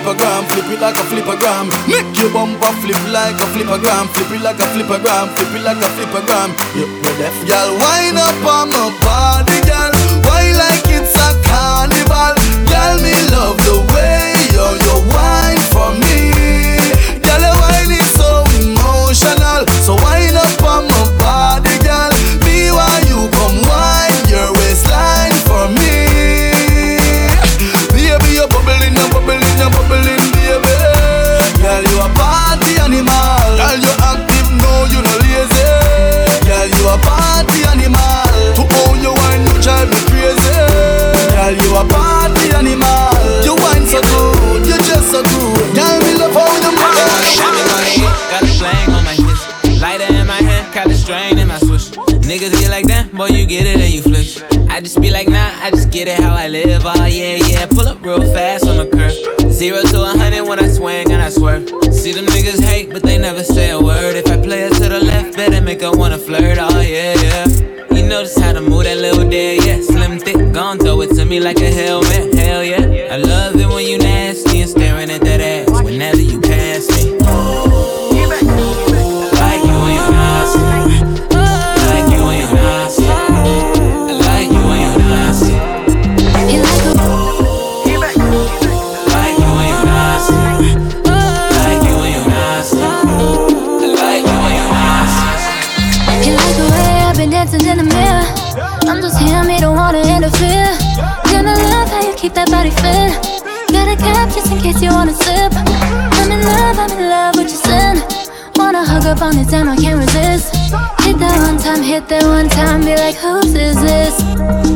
flippergram, flip it like a flippergram. Make your bumper flip like a flippergram, flip it like a flippergram, flip it like a flippergram. You yeah, deaf, y'all wind up on my body, girl. Why like it's a carnival, girl? Me love the way you you wine for me. get it and you flinch. I just be like, nah, I just get it how I live. Oh, yeah, yeah. Pull up real fast on the curb. Zero to a hundred when I swing and I swerve. See them niggas hate, but they never say a word. If I play it to the left, better make her wanna flirt. Oh, yeah, yeah. You notice how to move that little dick? yeah. Slim, thick, gone, throw it to me like a hell. make that body fit, Got a cap just in case you wanna slip. I'm in love, I'm in love with your sin. Wanna hug up on it, damn, I can't resist. Hit that one time, hit that one time, be like, whose is this?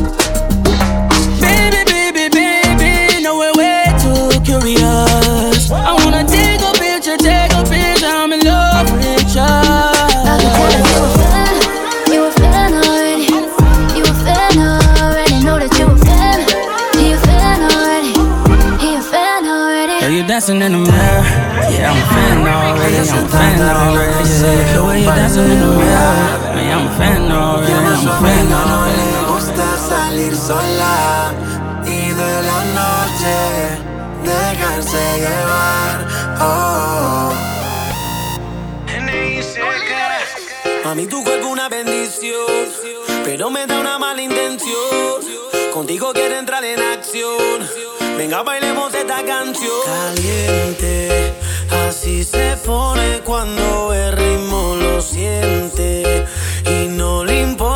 Me llamo Feno, me llamo Feno. No le gusta salir sola y de la noche dejarse llevar. Oh. Mami, tu cuerpo una bendición, pero me da una mala intención. Contigo quiero entrar en acción. Venga, bailemos esta canción. Caliente Así se pone cuando el ritmo lo siente y no le importa.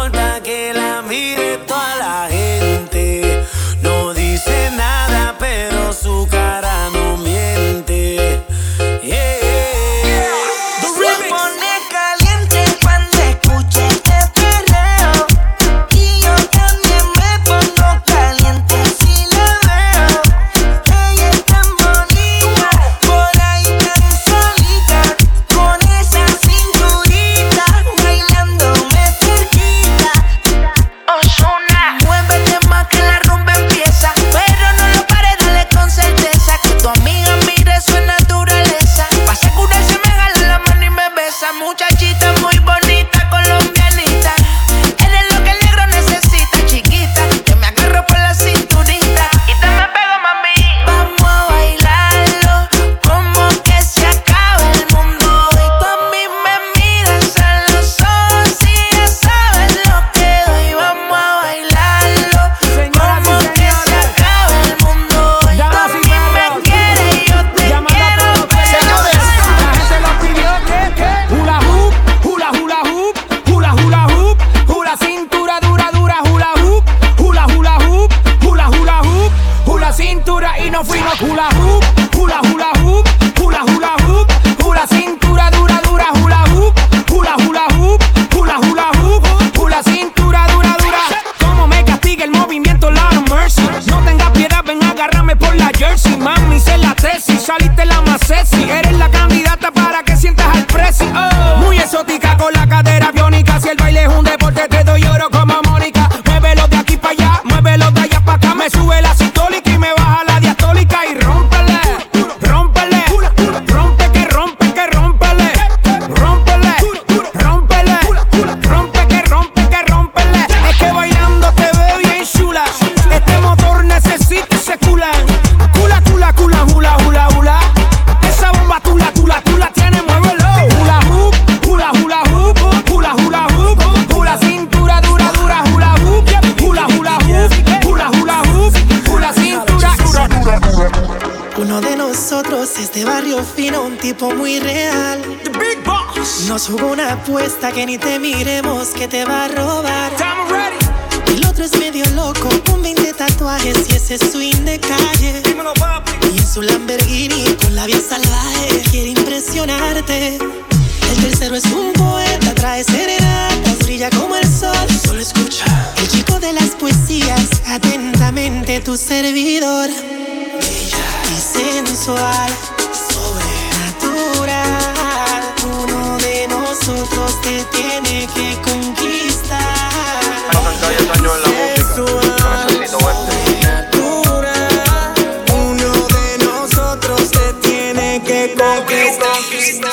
está que ni te mire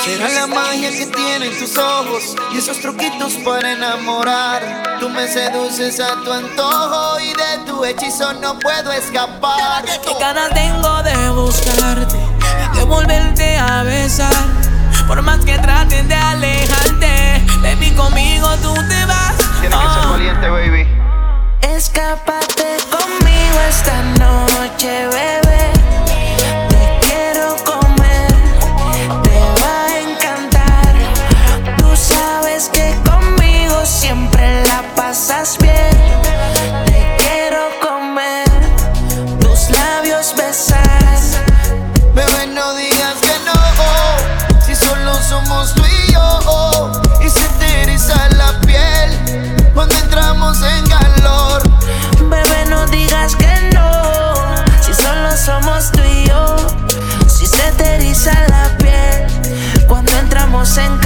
Será la magia que tienen tus ojos y esos truquitos para enamorar. Tú me seduces a tu antojo y de tu hechizo no puedo escapar. Qué ganas tengo de buscarte y de volverte a besar. Por más que traten de alejarte, baby, conmigo tú te vas. Tienes que ser valiente, baby. Escápate conmigo esta noche, bebé. Pasas bien. Te quiero comer, tus labios besar. Bebé, no digas que no, si solo somos tú y yo. Y se te eriza la piel cuando entramos en calor. Bebé, no digas que no, si solo somos tú y yo. Si se te eriza la piel cuando entramos en calor.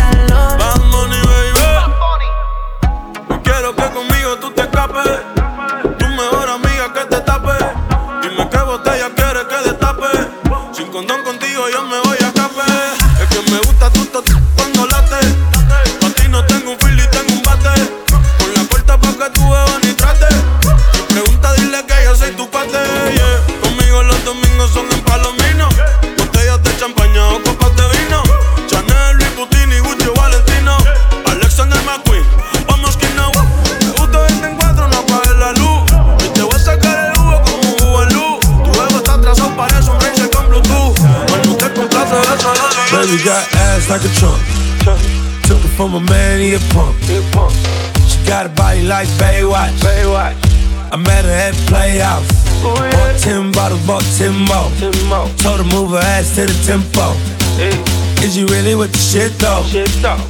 Condón contigo yo me voy Baby got ass like a trunk. Took it from a man, he a pump. She got a body like Baywatch. I met her at Playhouse. Bought 10 bottles, bought 10 more. Told her move her ass to the tempo. Is you really with the shit though?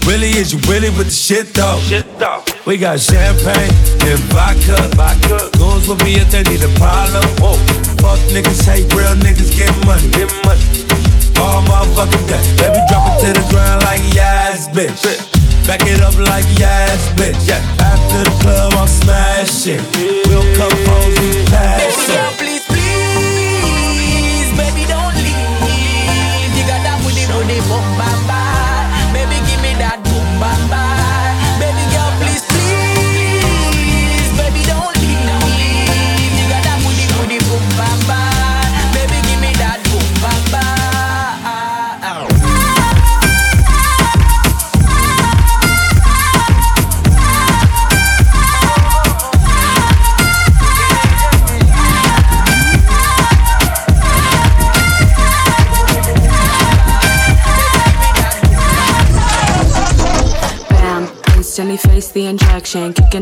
Really, is you really with the shit though? We got champagne and vodka. Goons with me if they need a problem. Fuck niggas, hate real niggas, get money. All motherfucking day. Baby, drop it to the ground like yes, bitch. Back it up like yes, bitch. Yeah. After the club, I'm smashing. We'll come home, we pass it.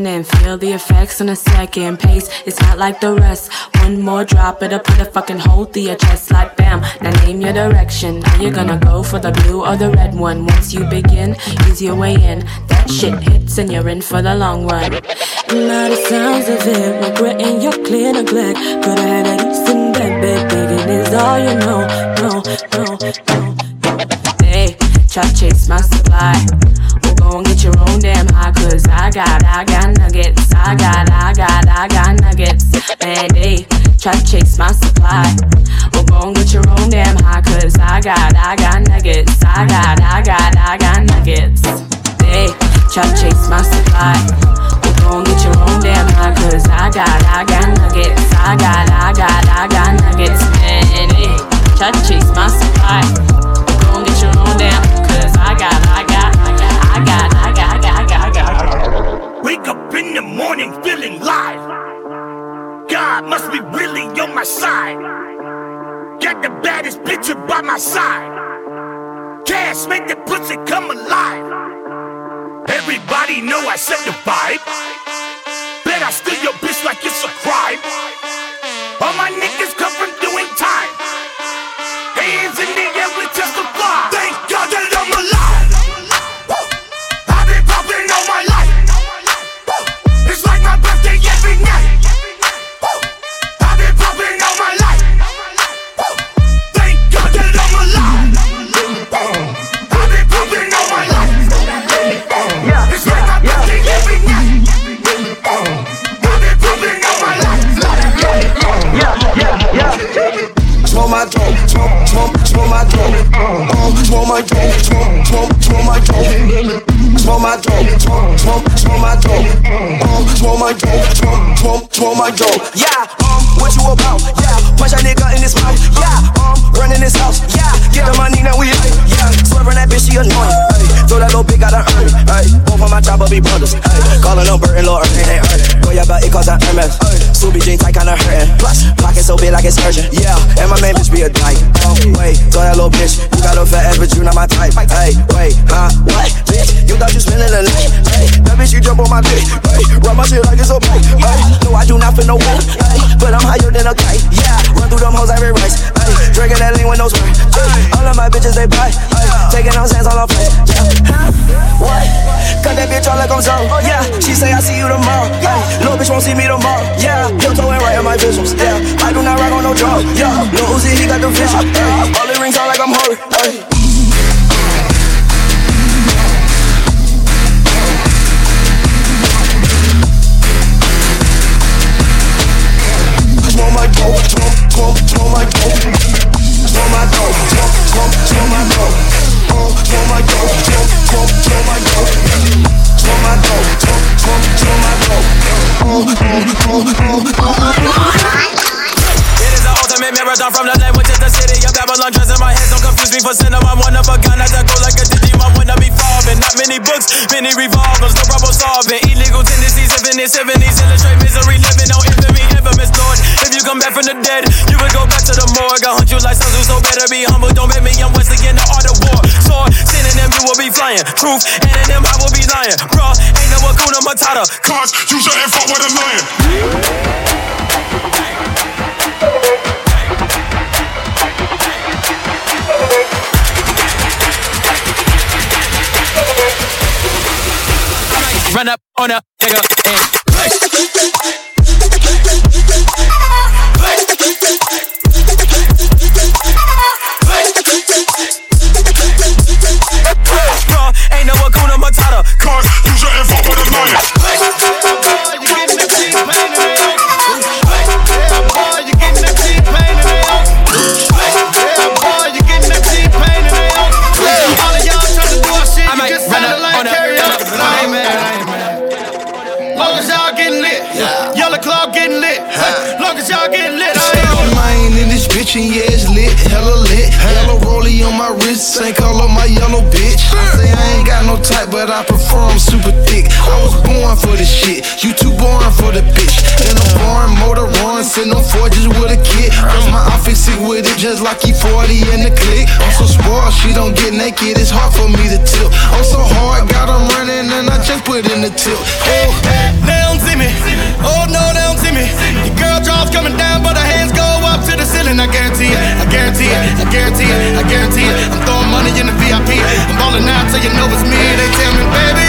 In, feel the effects on a second pace. It's not like the rest. One more drop, it'll put a fucking hole through your chest like bam. Now name your direction. Are you gonna go for the blue or the red one? Once you begin, ease your way in. That shit hits and you're in for the long run. Now the sounds of it, regretting your clear neglect. Could've had a decent bed, bed digging is all you know. No, no, no. Hey, try to chase my supply. And get your own damn high, cause I got, I got nuggets. I got, I got, I got nuggets. Man, they try to chase my supply. Well, go and get your own damn high, cause I got, I got nuggets. I got, I got, I got nuggets. They try to chase my supply. Well, go and get your own damn high, cause I got, I got nuggets. I got, I got, I got nuggets. Man, they try to chase my supply. Go and get your own damn, cause I got, I got, Wake up in the morning feeling live. God must be really on my side. Got the baddest bitch by my side. ass, make that pussy come alive. Everybody know I set the vibe. Bet I steal your bitch like it's a crime. All my niggas come Smoke my smoke, smoke, smoke my dope. Uh, smoke my my my my my my dope. Yeah, um, what you about? Yeah, punch a nigga in his mouth. Yeah, um, running this house. Yeah, get the money now we like. Yeah, swerving that bitch, she annoying. Throw that little bitch, gotta earn. Both of my chopper be brothers. Calling them Bert and Ernie, they earn it. Cause I Hermes. Subi tight, kinda hurting. Plus, pocket so big like it's. Yeah, and my main bitch be a dyke. Oh, wait, throw that little bitch. You got a fat but you not my type. Hey, wait, huh? What? Bitch, you thought you spending the night? Hey, that bitch, you jump on my dick. Hey, run my shit like it's a bike. Hey, no, I do not feel no weight. Hey, but I'm higher than a kite. Yeah, run through them hoes every race. Hey, drinking that lean with no spray. Hey, all of my bitches, they buy. Hey, taking those hands on her face. Yeah, huh? What? Cut that bitch all like I'm so. Oh, yeah, she say I see you tomorrow. Hey, little bitch won't see me tomorrow. Yeah, yo towing right in my visuals. Yeah, I do not rock on no drug. Yeah, Lil Uzi, he got the vision. All the rings on like I'm hurt. Marathon from the language to the city of Babylon. Dress in my head, don't confuse me for cinema. I'm one of a kind, I go like a Digimon. Wanna be farming, not many books, many revolvers, no problem solving. Illegal tendencies, infinite 70s, illustrate misery, living on infamy, infamous Lord. If you come back from the dead, you would go back to the morgue. I hunt you like Sun Tzu, so better be humble. Don't bet me, I'm Wesley in the art of war. Sword, sin them, you will be flying. Truth, them, I will be lying. Bro, ain't no Hakuna Matata. Cause you shouldn't fuck with a lion. Run up on a nigga and Bruh, this yeah it's lit, hella lit. Hella rollie on my wrist, same color my yellow bitch. I say I ain't got no type, but I prefer I'm super thick. I was born for this shit, you too boring for the bitch. In a foreign motor run, sitting on forges with a kid. Cause my outfit sick with it, just like E40 in the click. I'm so spoiled, she don't get naked, it's hard for me to tilt. I'm so hard, got 'em running, and I just put in the tilt. Hey, they don't see me. Oh no, they don't see me. The girl draws coming down, but her hands go to the ceiling. I guarantee it. I guarantee it. I guarantee it. I guarantee it. I'm throwing money in the VIP. I'm balling out so you know it's me. They tell me, baby,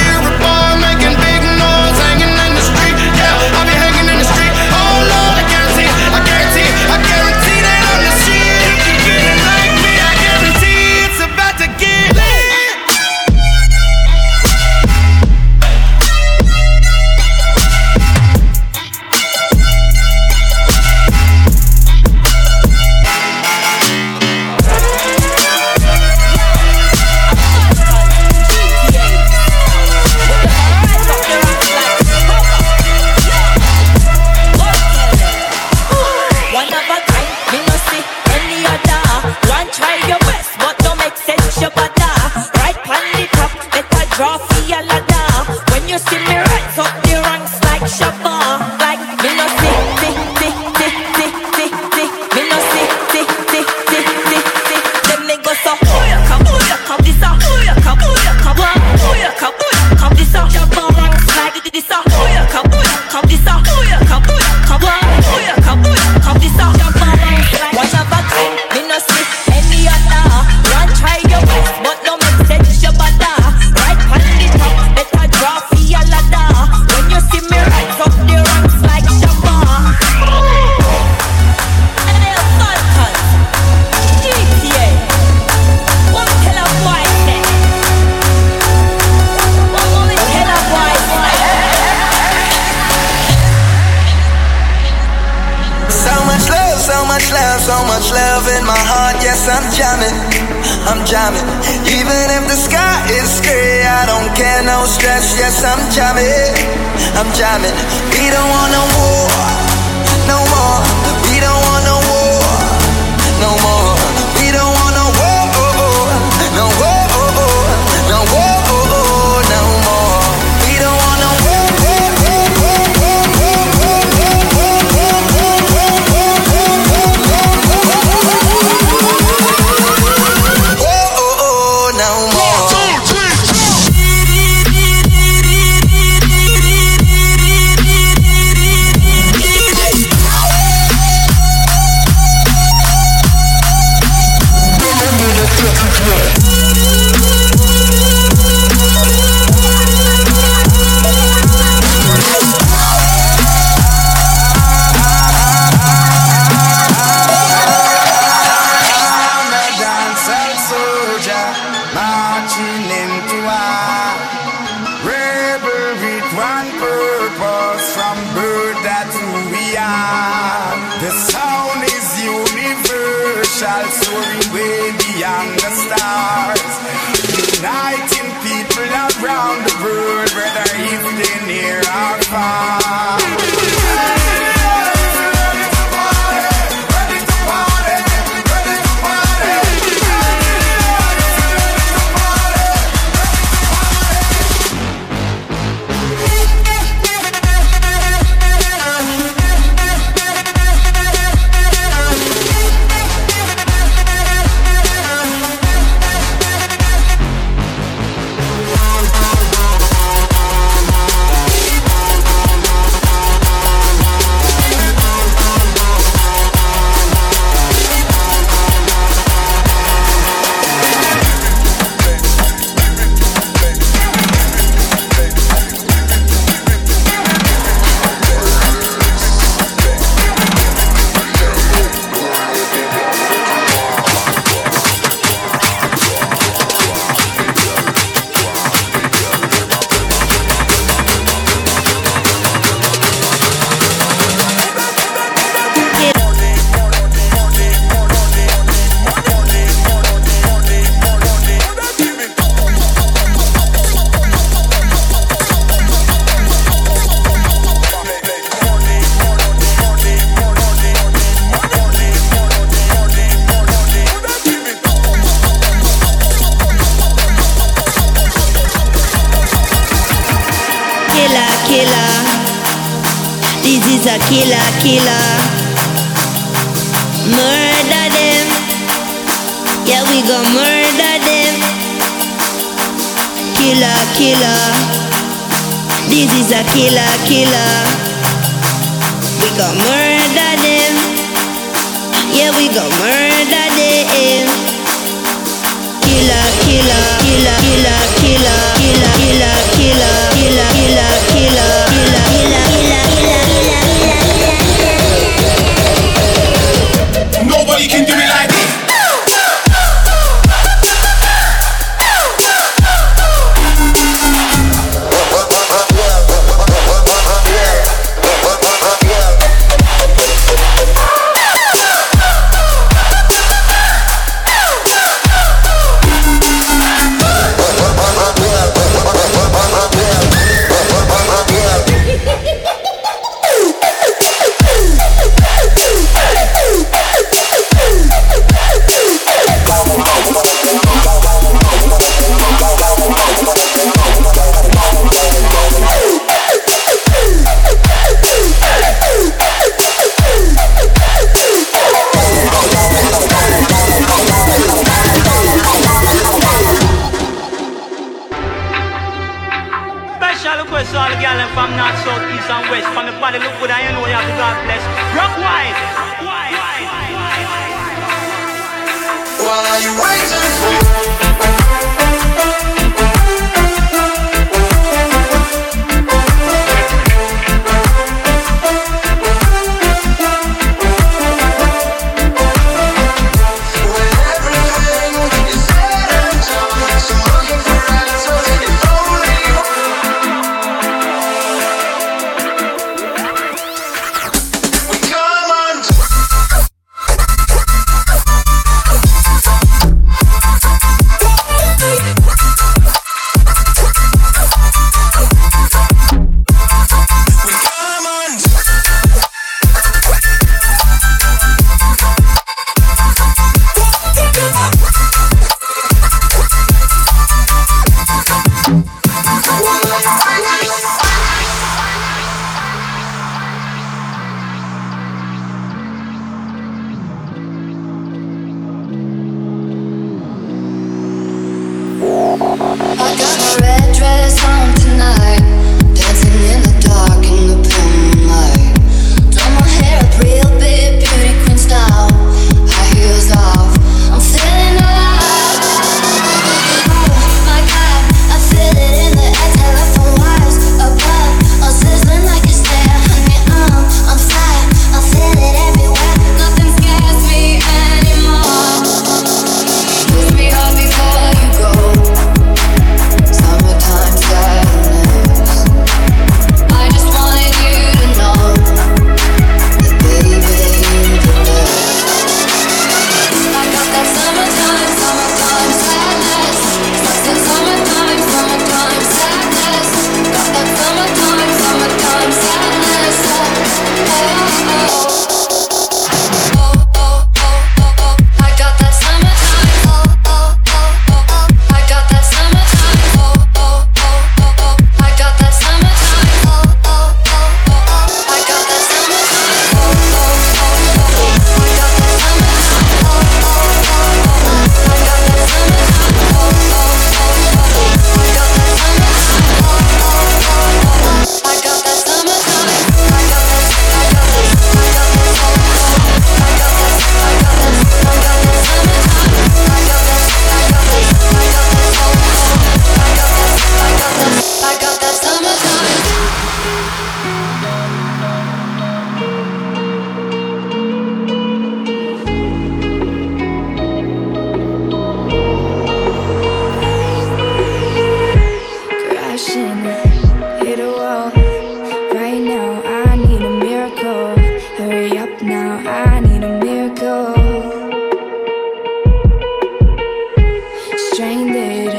Stranded,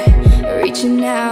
reaching out.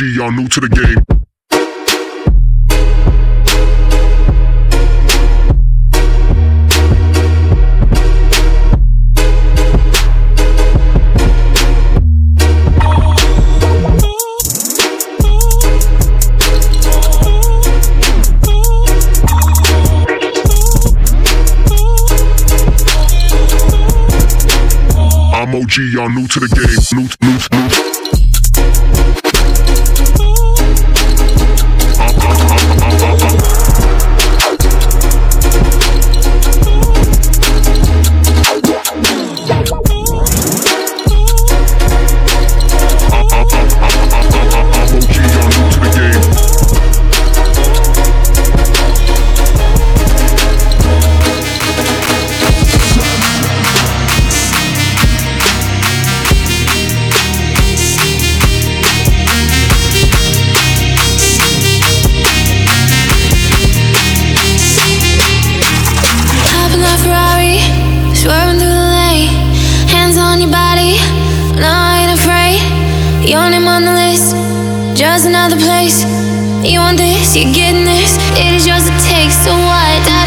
Y'all new to the game. I'm OG, y'all new to the game, new, new, new. another place. You want this, you're getting this. It is yours, it takes so while.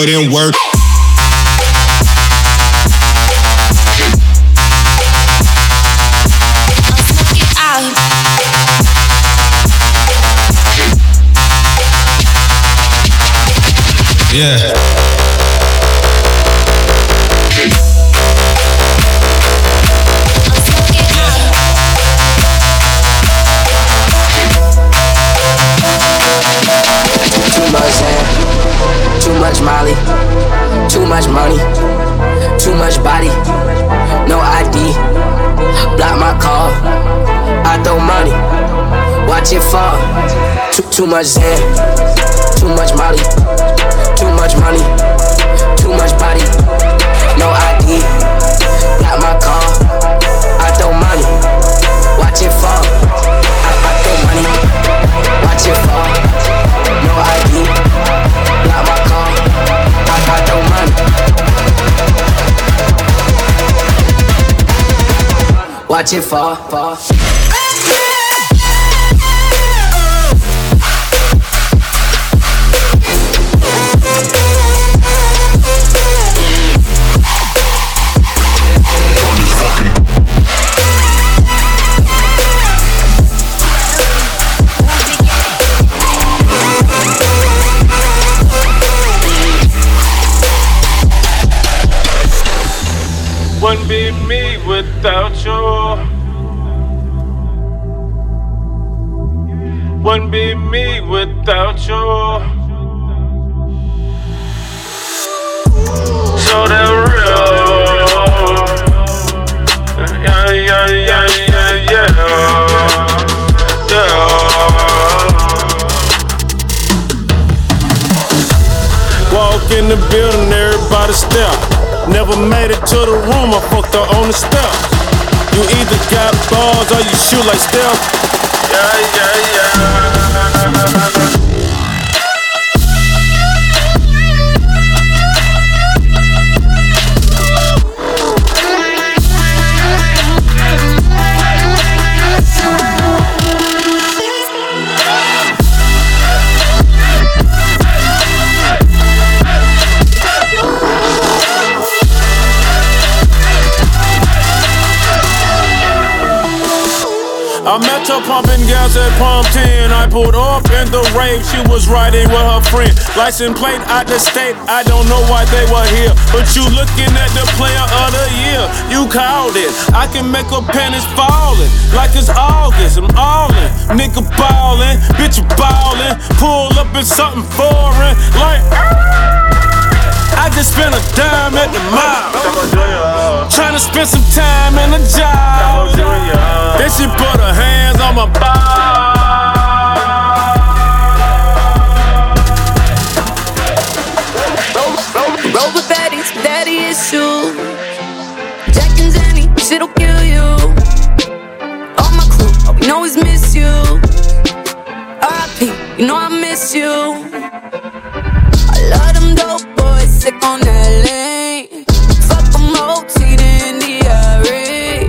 Put in work. Yeah. Much Molly, too much money, too much body, no ID. Block my call, I throw money, watch it fall. Too, too much Zan, too much Molly, too much money, money. Watch it It to the room, I fucked her on the. You either got balls or you shoot like Steph. Yeah, yeah, yeah. Pumping gas at Pump 10. I pulled up in the rave, she was riding with her friend. License plate out the state, I don't know why they were here. But you looking at the player of the year, you called it. I can make a panties falling, like it's August. I'm all in, nigga ballin', bitch ballin'. Pull up in something foreign, like. Ah! I just spent a dime at the mall. Tryna spend some time in the job. Then she put her hands on my body. Roll with baddies, daddy issue. Jack and Jenny, shit'll kill you. All my crew, all we always miss you. RIP, you know I miss you. I love them dope sick on that lane. Fuck them OT, the NDRE.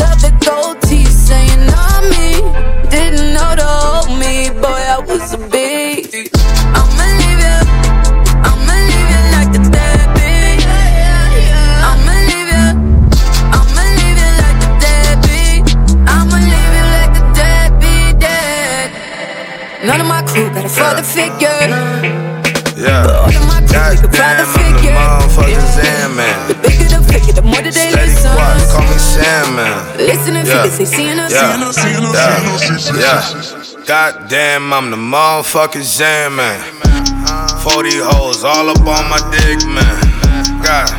Love the gold teeth saying on me. Didn't know to hold me, boy, I was a beast. I'ma leave you, I'ma leave you like a deadbeat. I'ma leave you, I'ma leave you like a. I'ma leave you like a dead. None of my crew got a father figure. Yeah. Goddamn, I'm the motherfucking man. The bigger the figure, the more that they Steady listen. quiet, call me Sandman. Listening Yeah. figures, they seeing us. Yeah. Yeah. Yeah. Goddamn, I'm the motherfucking Zan man. 40 hoes all up on my dick, man. God,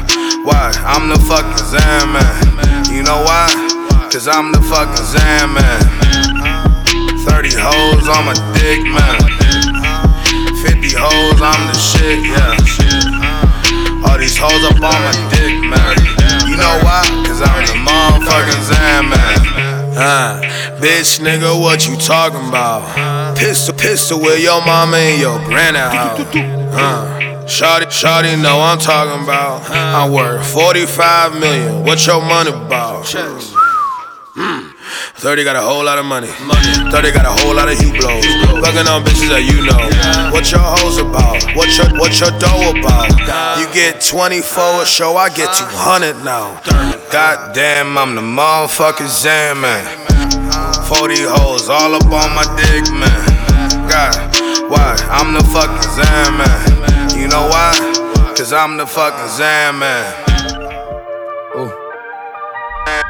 why? I'm the fucking Zan man. You know why? Cause I'm the fucking Zan man. 30 hoes on my dick, man. 50 hoes, I'm the shit, yeah. All these hoes up on my dick, man. You know why? Cause I'm the motherfucking Zan man. Uh, bitch, nigga, what you talking about? Pistol, pistol with your mama and your granny house. Uh, Shawty, shawty, know I'm talking about. I'm worth 45 million. What your money about? Mm. 30 got a whole lot of money. money. 30 got a whole lot of you blows. Fucking on bitches that you know. What your hoes about? What your what your dough about? You get 24 a show, I get 200 now. Goddamn, I'm the motherfucking Zan man. 40 hoes all up on my dick, man. God, why? I'm the fucking Zan man. You know why? Cause I'm the fucking Zan man.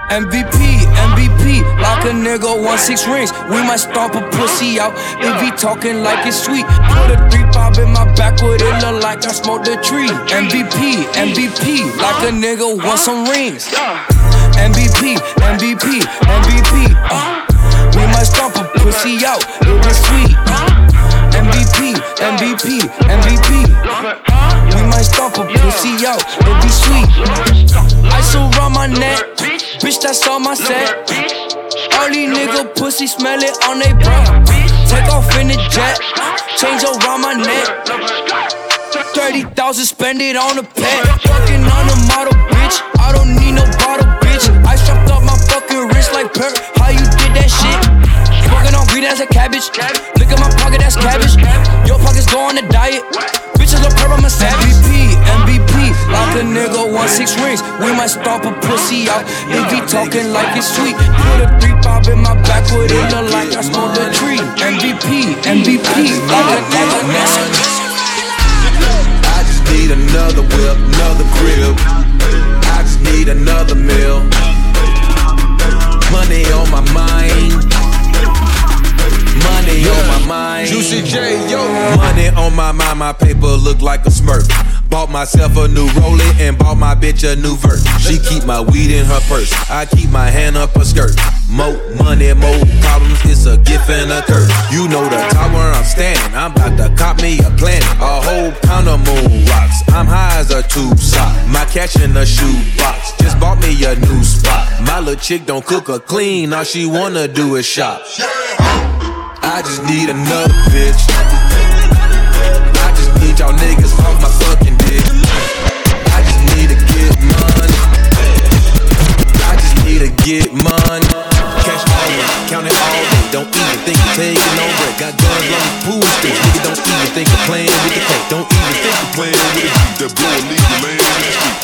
MVP, MVP, like a nigga, one six rings. We might stomp a pussy out if he talking like it's sweet. Put a three bob in my back, would it look like I smoked a tree? MVP, MVP, like a nigga want some rings. MVP, MVP, MVP. Uh, we might stomp a pussy out if it's sweet. MVP, MVP, MVP. We might stomp a pussy out, it be sweet. Ice around my neck. Bitch, that's all my set. All these nigga pussy smell it on they breath. Take off in the jet, change around my neck. 30,000, spend it on a pet. Fucking on a model, bitch. I don't need no bottle, bitch. I strapped up my fucking wrist like Perk. How you did that shit? Fucking on green as a cabbage. Look at my pocket, that's cabbage. Your pockets go on a diet. Bitches look purple, I'm a savage. Like a nigga want six rings. We might stomp a pussy out if he talking like it's sweet. Put a three bob in my back, would it look like I smoked a tree? MVP, MVP, like a nigga I just need another whip, another crib. I just need another meal. Money on my mind. On my mind. Juicy J, yo. Money on my mind, my paper look like a smirk. Bought myself a new Rollie and bought my bitch a new vert. She keep my weed in her purse. I keep my hand up her skirt. More money, more problems. It's a gift and a curse. You know the top where I'm standing. I'm about to cop me a planet. A whole pound of moon rocks. I'm high as a tube sock. My cash in a shoe box. Just bought me a new spot. My little chick don't cook or clean. All she wanna do is shop. I just need another bitch. I just need y'all niggas off my fucking dick. I just need to get money. I just need to get money. Cash always, count it all day. Don't even think of taking no break. Got guns on the pool stick. Nigga, don't even think of playing with the cake. Don't even think of playing with the beat. That blow a legal land in the street.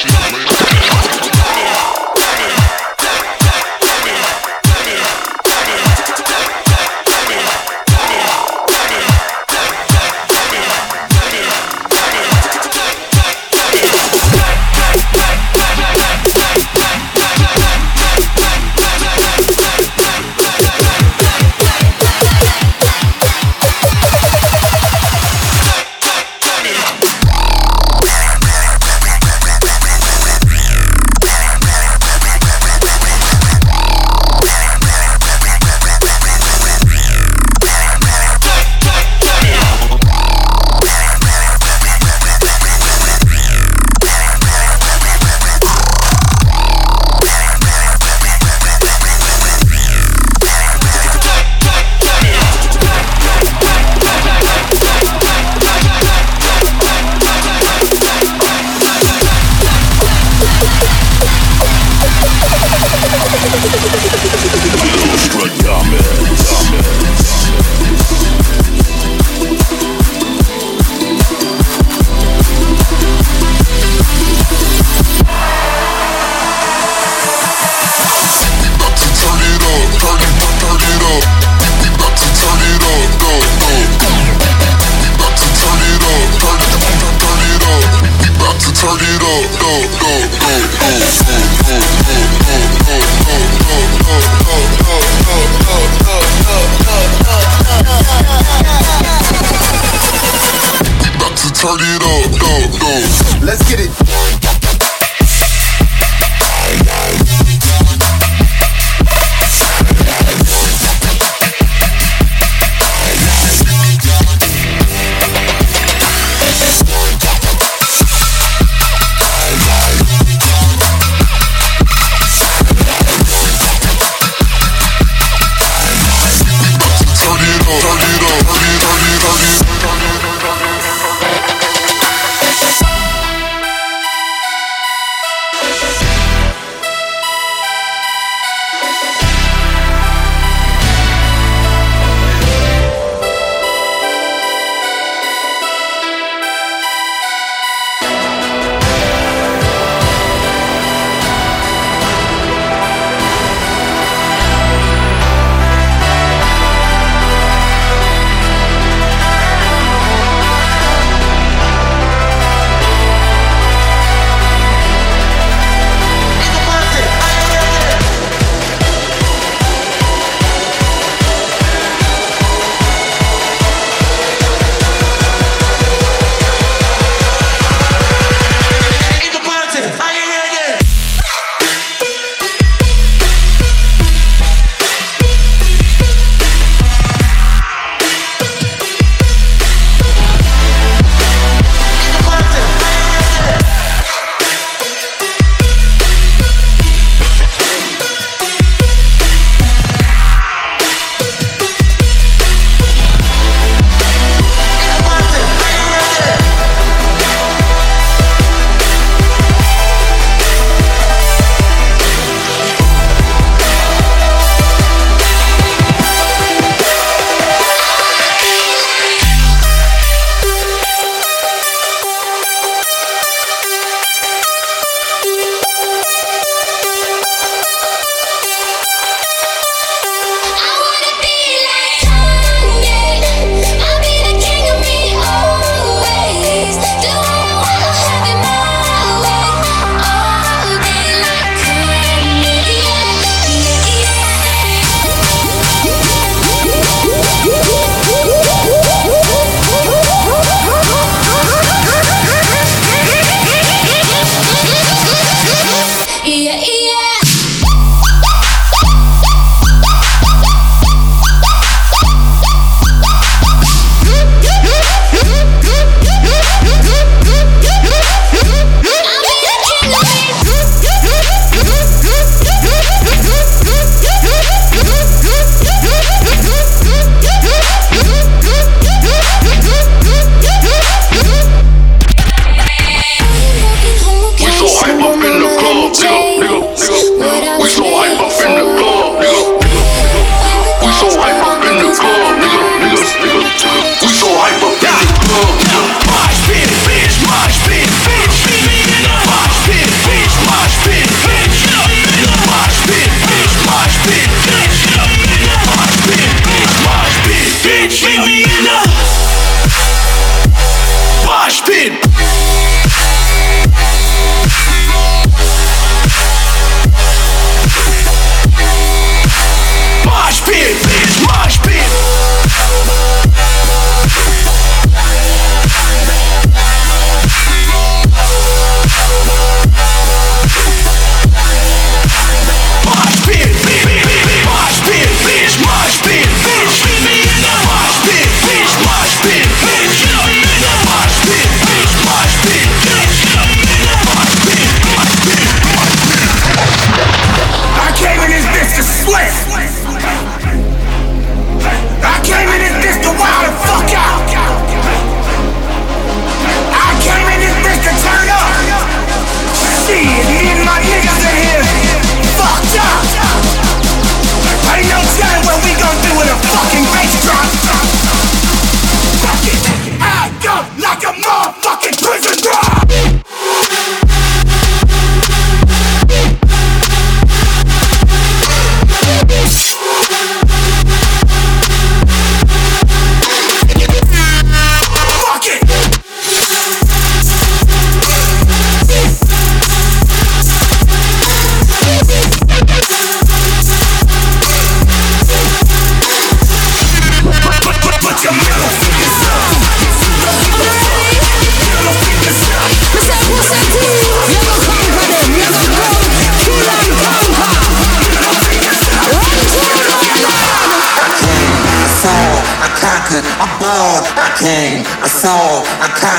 Turn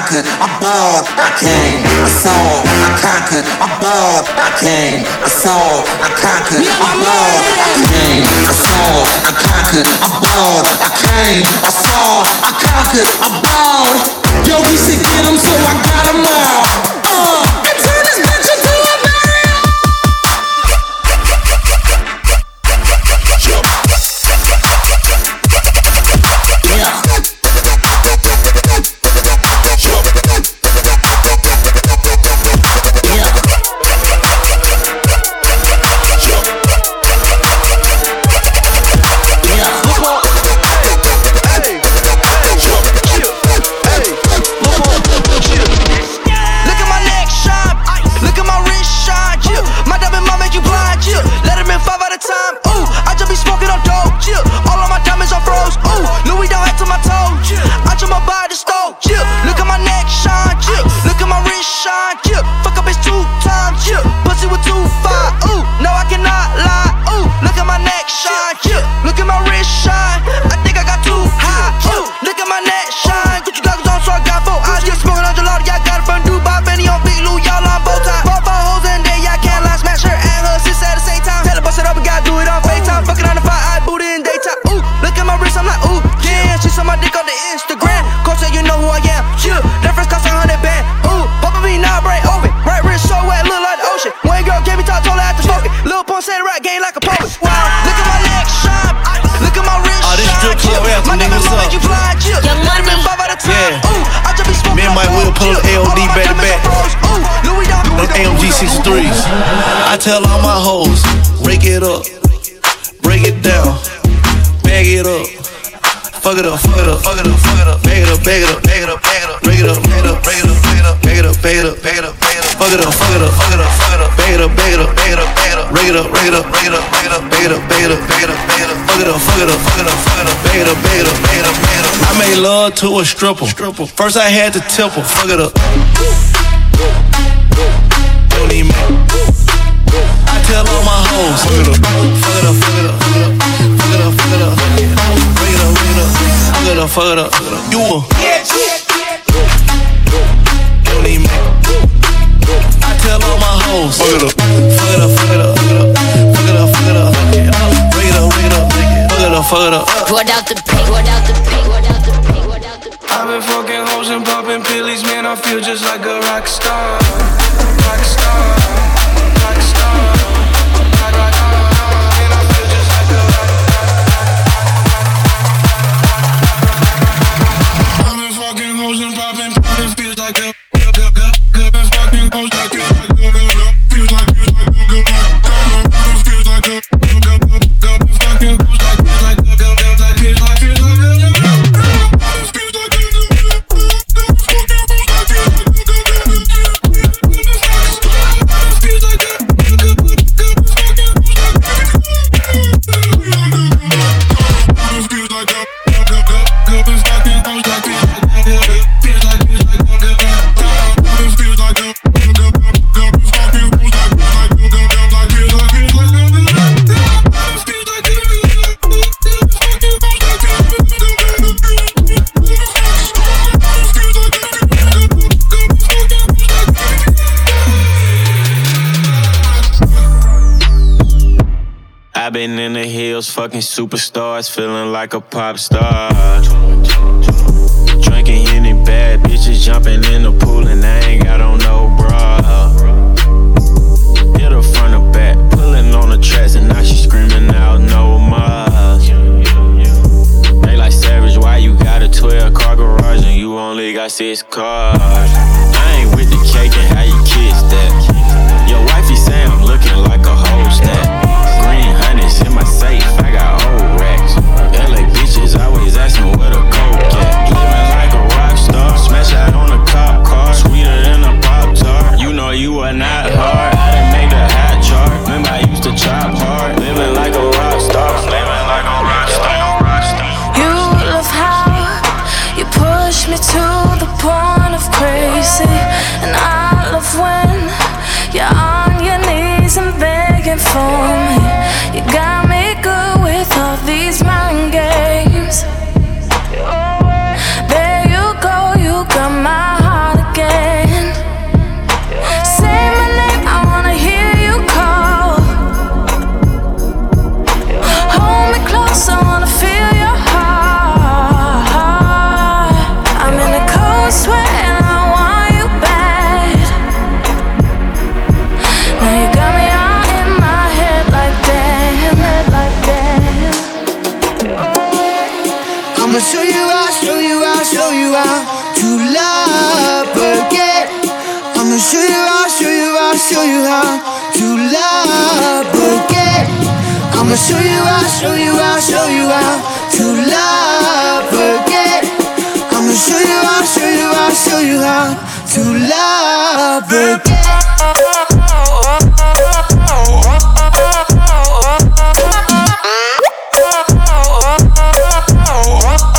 conquered, I bought, I came, I saw, I conquered, I bought, I came, I saw, I conquered, I bought, I came, I saw, I conquered, I bought, I came, I saw, I conquered, I bought. Yo, we should get them, so I got them all. Tell all my hoes, rake it up, break it down, bag it up. Fuck it up, fuck it up, fuck it up, fuck it up, bag it up, bag it up, bag it up, bag it up, break it up, break it up, break it up, break it up, bag it up, bag it up, bag it up, bag it up, fuck it up, fuck it up, fuck it up, fuck it up, bag it up, bag it up, bag it up, bag it up, break it up, break it up, break it up, break it up, bag it up, bag it up, bag it up, bag it up, fuck it up, fuck it up, fuck it up, fuck it up, bag it up, bag it up, bag it up, bag it up. I made love to a stripper. First I had to tip her, fuck it up. Don't even I tell all my hoes, fuck it up, fuck it up, fuck it up, fuck it up, fuck it up, fuck it up, bring it up, bring it up, fuck it up, fuck it up, fuck it up. You a don't even I tell all my hoes, fuck it up, fuck it up, fuck it up, fuck it up, fuck it up, fuck it up, bring it up, bring it up, fuck it up, fuck it up. Poured out the pink, poured out the pink, poured out the pink, poured out the pink. I've been fucking hoes and popping pillies, man. I feel just like a rock star. Rock star. Fucking superstars, feeling like a pop star. oh, oh, oh, oh.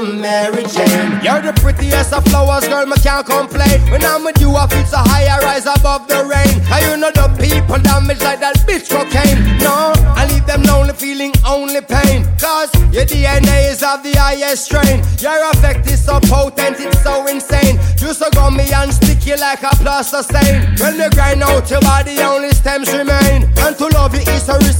Mary Jane. You're the prettiest of flowers, girl, me can't complain. When I'm with you, I feel so high, I rise above the rain. Are you know the people damage like that bitch cocaine? No, I leave them lonely, feeling only pain. Cause your DNA is of the highest strain. Your effect is so potent, it's so insane. You so gummy and sticky like a plaster stain. When you grind out your body, only stems remain. And to love you is a risk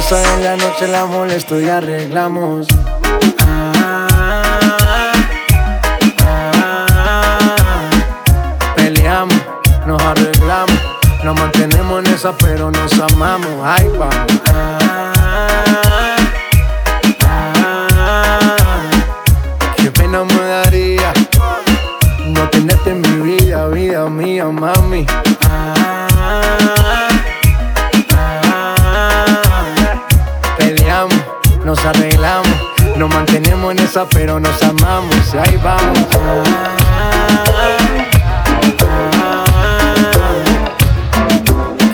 casa en la noche la molesto y arreglamos. Peleamos, nos arreglamos, nos mantenemos en esa, pero nos amamos. Ay, Qué pena me daría no tenerte en mi vida, vida mía, mami. Nos mantenemos en esa, pero nos amamos. Y ahí vamos.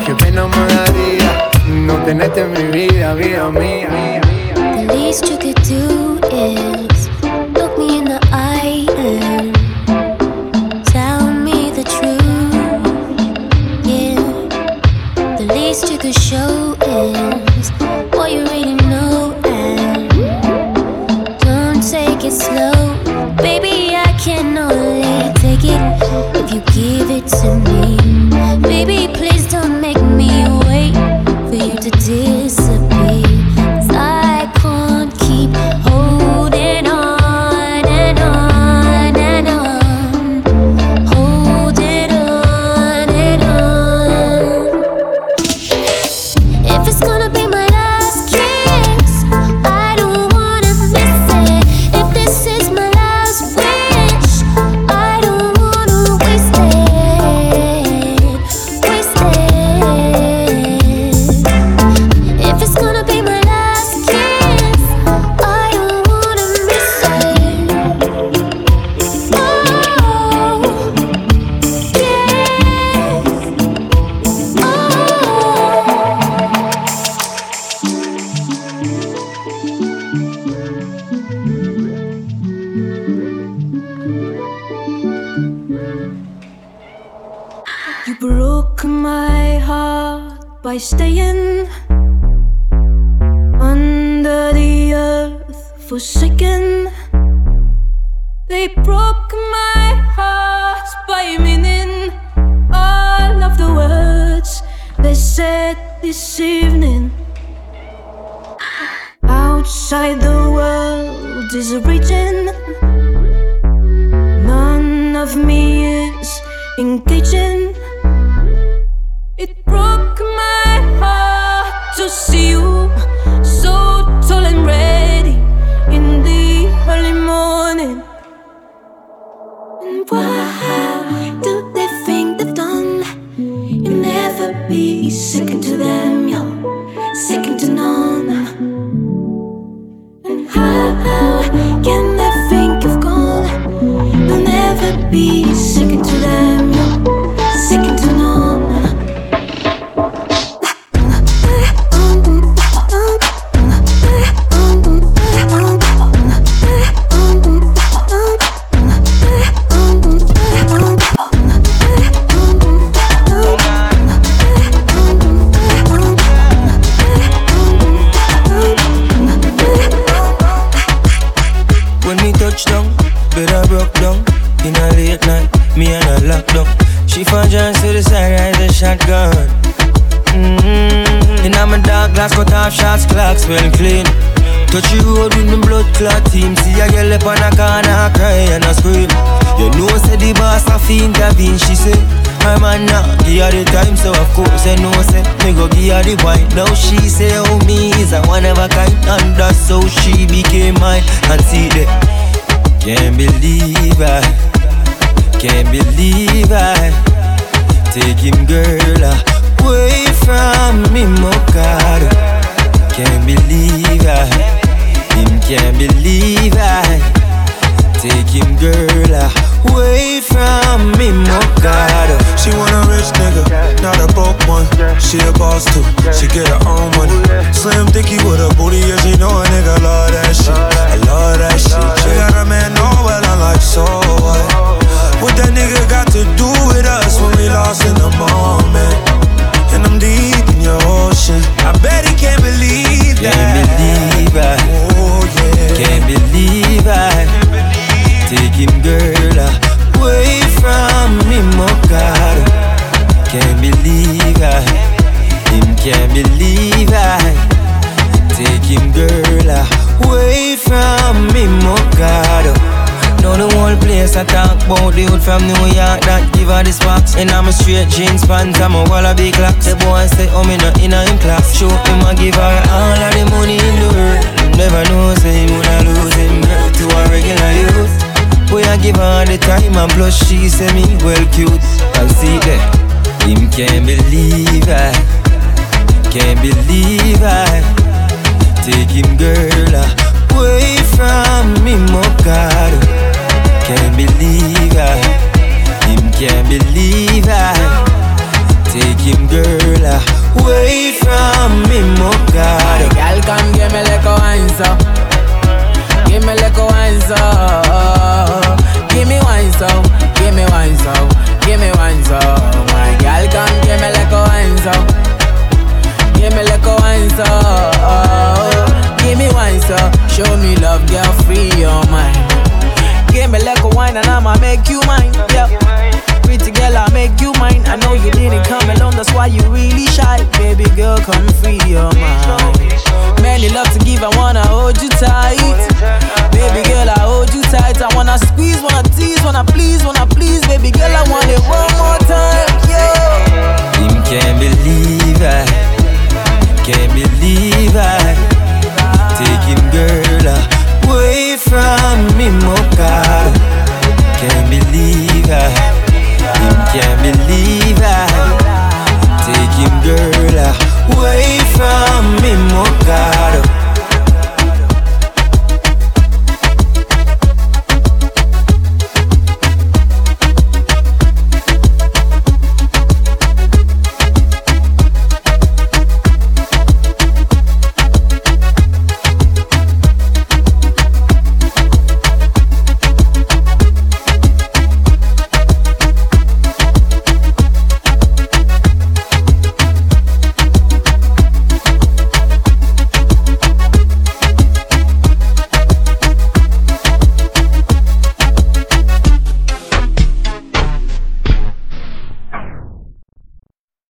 Qué pena me daría no tenerte en mi vida, vida mía. Could shotgun mm-hmm. In a my dark glass, cut off shots, clocks well clean Touch you road with me blood clot team See a girl up on a corner, cry and a scream You know say the boss a fi intervene, she say her man now give her the time, so of course I know say me go give her the wine. Now she say, oh me is a one of a kind, and that's how she became mine. And see that, can't believe I, can't believe I take him girl away from me, Mokado. Can't believe I, him can't believe I take him girl away from me, Mokado. She want a rich nigga, not a broke one. She a boss too, she get her own money. Slim Dicky with a booty, yeah, she know a nigga love that shit. I love that shit. She got a man, know well, I'm like, so what? What that nigga got to do with us when we lost in the moment? And I'm deep in your ocean. I bet he can't believe that. Can't believe I, oh yeah. can't believe I take him girl away from me, Mokado. Can't believe I, him can't believe I take him girl away from me, Mokado. Now the whole place I talk about the youth from New York that give her the sparks. And I'm a straight jeans pants, I'm a Wallabee Clarks. The boy say, oh me not in a him class. Show him I give her all of the money in the world. Never know say him woulda lose him. To a regular youth. Boy I give her the time and plus she say me well cute. And see that, him can't believe I Can't believe I Take him girl can't believe I, him can't believe I take him girl away from me, oh God. Oh. Oh. Oh. My Girl, come give me like a wine so, give me like a wine so, give me wine so, give me wine so, give me wine so. My girl, come give me like a wine so, give me like a wine so, give me wine so. Show me love, girl, free your mind. Give me like a wine and I'ma make you mine. Yeah. Pretty girl, I make you mine. I know you didn't come alone, that's why you really shy. Baby girl, come free your mind. Many love to give, I wanna hold you tight. Baby girl, I hold you tight. I wanna squeeze, wanna tease, wanna please, wanna please. Baby girl, I want it one more time. Yeah. Him can't believe I, can't believe I away from me, Mocha. Can't believe her. him can't believe her. Take him, girl, uh, away from me, Mocha.